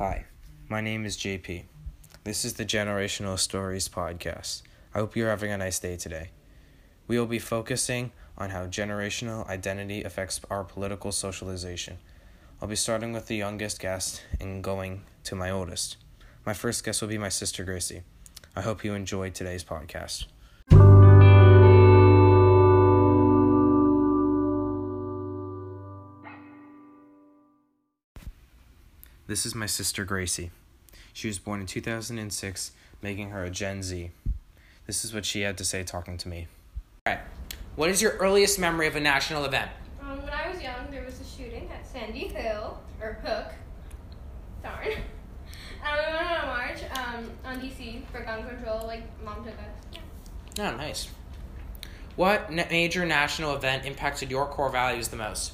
Hi, my name is JP. This is the Generational Stories podcast. I hope you're having a nice day today. We will be focusing on how generational identity affects our political socialization. I'll be starting with the youngest guest and going to my oldest. My first guest will be my sister Gracie. I hope you enjoyed today's podcast. This is my sister Gracie. She was born in 2006, making her a Gen Z. This is what she had to say talking to me. All right. What is your earliest memory of a national event? Um, when I was young, there was a shooting at Sandy Hill, or Hook. Darn. Um, we went on a march um, on DC for gun control. Like, mom took us. Yeah. Oh, nice. What na- major national event impacted your core values the most?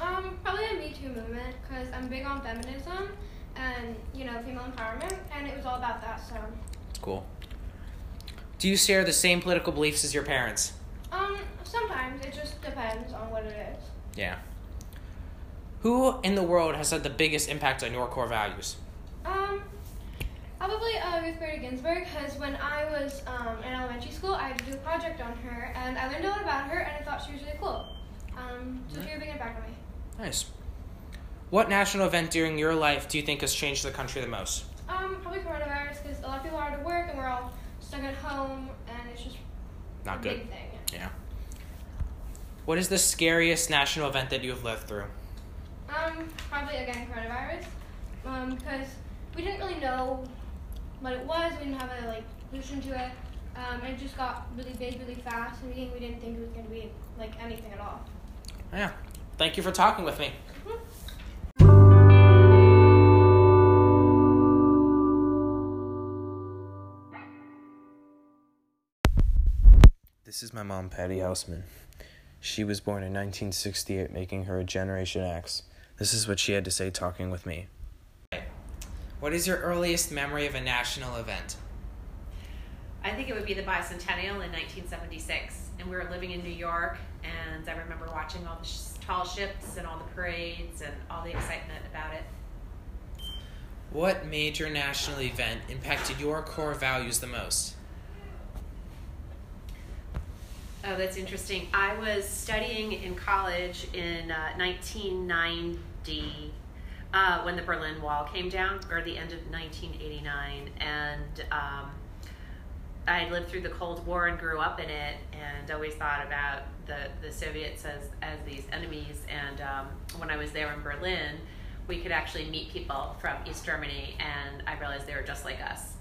Um, probably Too movement, because I'm big on feminism and, you know, female empowerment, and it was all about that, so. Cool. Do you share the same political beliefs as your parents? Um, sometimes it just depends on what it is. Yeah. Who in the world has had the biggest impact on your core values? Um, probably uh, Ruth Bader Ginsburg, because when I was um, in elementary school, I had to do a project on her, and I learned a lot about her, and I thought she was really cool. Um, so she had a big impact on me. Nice. What national event during your life do you think has changed the country the most? Um, probably coronavirus, because a lot of people are out of work, and we're all stuck at home, and it's just Not a good. big thing. Yeah. What is the scariest national event that you have lived through? Um, probably again coronavirus, um, because we didn't really know what it was. We didn't have a like solution to it. Um, it just got really big, really fast, and we didn't, we didn't think it was going to be like anything at all. Yeah. Thank you for talking with me. This is my mom, Patty Houseman. She was born in 1968, making her a Generation X. This is what she had to say talking with me. What is your earliest memory of a national event? I think it would be the bicentennial in 1976, and we were living in New York, and I remember watching all the sh- tall ships and all the parades and all the excitement about it. What major national event impacted your core values the most? Oh, that's interesting. I was studying in college in uh, 1990 uh, when the Berlin Wall came down, or the end of 1989, and um, I lived through the Cold War and grew up in it, and always thought about the, the Soviets as, as these enemies. And um, when I was there in Berlin, we could actually meet people from East Germany, and I realized they were just like us.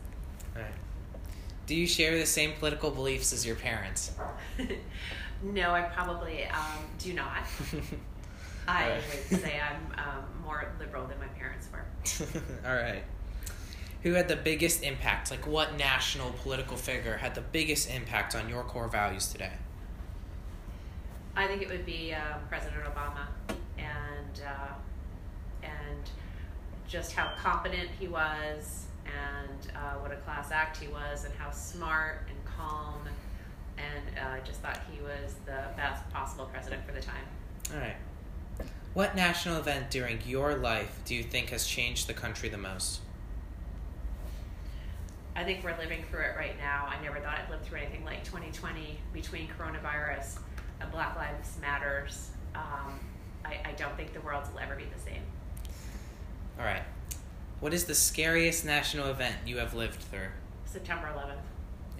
Do you share the same political beliefs as your parents? no, I probably um, do not. I Alright. would say I'm um, more liberal than my parents were. All right. Who had the biggest impact? Like, what national political figure had the biggest impact on your core values today? I think it would be uh, President Obama, and uh, and just how competent he was, and uh, what a class act he was, and how smart and calm, and uh, I just thought he was the best possible president for the time. All right. What national event during your life do you think has changed the country the most? I think we're living through it right now. I never thought I'd live through anything like 2020 between coronavirus and Black Lives Matters. Um, I, I don't think the world will ever be the same. All right. What is the scariest national event you have lived through? September 11th.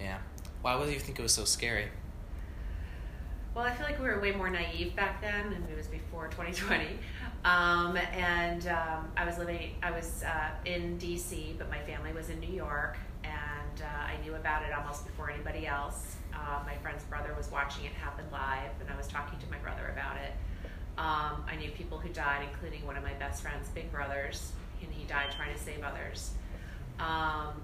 Yeah. Why would you think it was so scary? Well, I feel like we were way more naive back then, and it was before 2020. Um, and um, I was living, I was uh, in DC, but my family was in New York, and uh, I knew about it almost before anybody else. Uh, my friend's brother was watching it happen live, and I was talking to my brother about it. Um, I knew people who died, including one of my best friend's big brothers, and he died trying to save others. Um,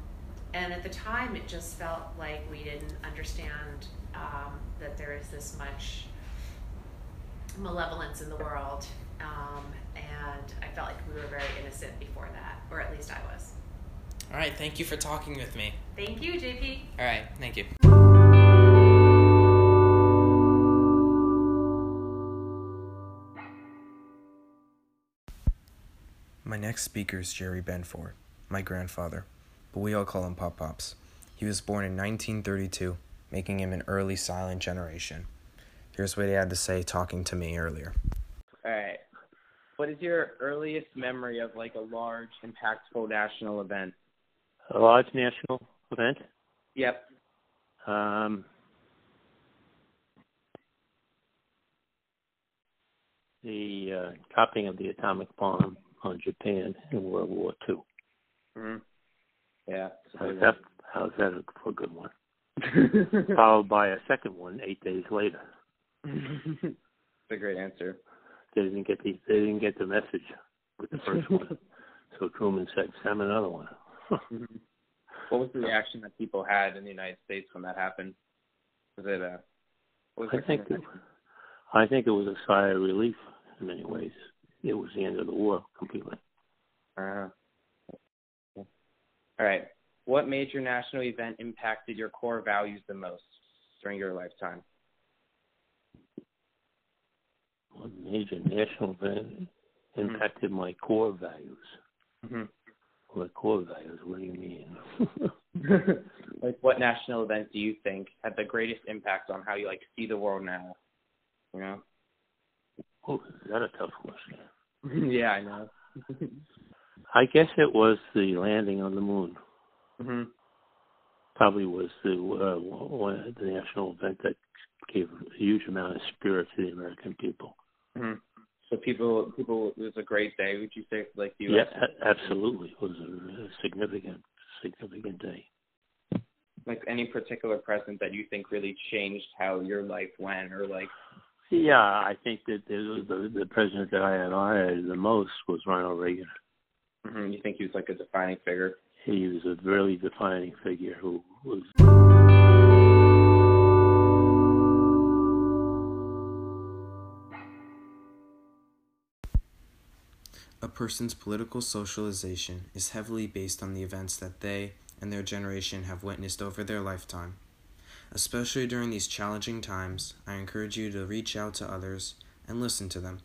and at the time, it just felt like we didn't understand um, that there is this much malevolence in the world. Um, and I felt like we were very innocent before that, or at least I was. All right. Thank you for talking with me. Thank you, JP. All right. Thank you. My next speaker is Jerry Benford, my grandfather, but we all call him Pop Pops. He was born in 1932, making him an early silent generation. Here's what he had to say talking to me earlier. All right. What is your earliest memory of like a large, impactful national event? A large national event? Yep. Um, the uh, dropping of the atomic bomb on Japan in World War II. Mhm. Yeah. How's that, how's that for a good one? Followed by a second one eight days later. That's a great answer. They didn't get the they didn't get the message with the first one. So Truman said, "Send another one." Mhm. what was the reaction that people had in the United States when that happened? Was it uh was I think it, I think it was a sigh of relief in many ways. It was the end of the war completely. Uh, all right. What major national event impacted your core values the most during your lifetime? One major national event impacted my core values. hmm My core values. What do you mean? like, what national event do you think had the greatest impact on how you like see the world now? You know? Oh, is that a tough question? yeah, I know. I guess it was the landing on the moon. hmm Probably was the uh, one the national event that gave a huge amount of spirit to the American people. hmm So people, people, it was a great day. Would you say, like the Yeah, U.S. a- absolutely. It was a, a significant, significant day. like any particular present that you think really changed how your life went, or like, Yeah, I think that the the, the president that I admired the most was Ronald Reagan. hmm you think he was like a defining figure? He was a really defining figure who was A person's political socialization is heavily based on the events that they and their generation have witnessed over their lifetime. Especially during these challenging times, I encourage you to reach out to others and listen to them.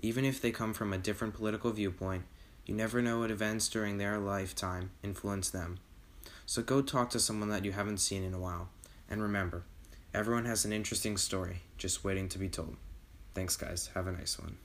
Even if they come from a different political viewpoint, you never know what events during their lifetime influence them. So go talk to someone that you haven't seen in a while. And remember, everyone has an interesting story just waiting to be told. Thanks, guys. Have a nice one.